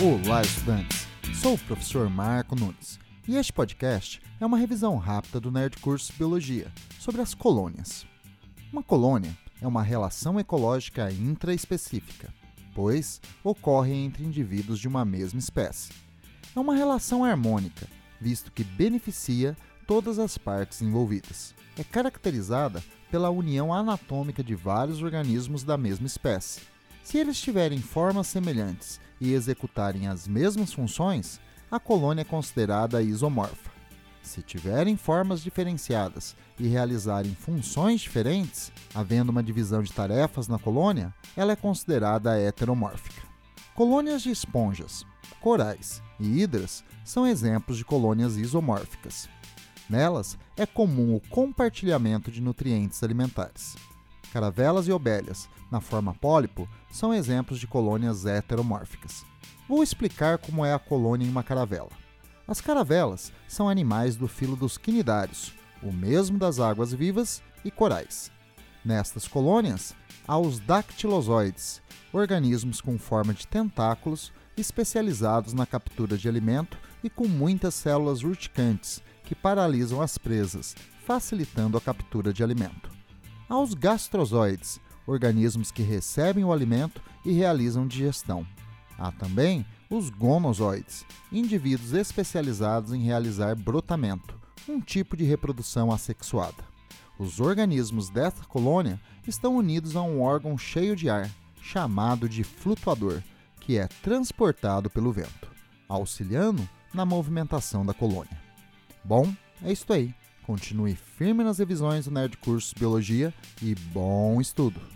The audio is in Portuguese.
Olá, estudantes! Sou o professor Marco Nunes e este podcast é uma revisão rápida do Nerd Curso Biologia sobre as colônias. Uma colônia é uma relação ecológica intraespecífica, pois ocorre entre indivíduos de uma mesma espécie. É uma relação harmônica, visto que beneficia todas as partes envolvidas. É caracterizada pela união anatômica de vários organismos da mesma espécie. Se eles tiverem formas semelhantes e executarem as mesmas funções, a colônia é considerada isomorfa. Se tiverem formas diferenciadas e realizarem funções diferentes, havendo uma divisão de tarefas na colônia, ela é considerada heteromórfica. Colônias de esponjas, corais e hidras são exemplos de colônias isomórficas. Nelas é comum o compartilhamento de nutrientes alimentares. Caravelas e obélias, na forma pólipo, são exemplos de colônias heteromórficas. Vou explicar como é a colônia em uma caravela. As caravelas são animais do filo dos quinidários, o mesmo das águas vivas e corais. Nestas colônias, há os dactilozoides, organismos com forma de tentáculos especializados na captura de alimento e com muitas células urticantes que paralisam as presas, facilitando a captura de alimento aos gastrozoides, organismos que recebem o alimento e realizam digestão. Há também os gonozoides, indivíduos especializados em realizar brotamento, um tipo de reprodução assexuada. Os organismos desta colônia estão unidos a um órgão cheio de ar, chamado de flutuador, que é transportado pelo vento, auxiliando na movimentação da colônia. Bom, é isso aí. Continue firme nas revisões do Nerd Cursos Biologia e bom estudo!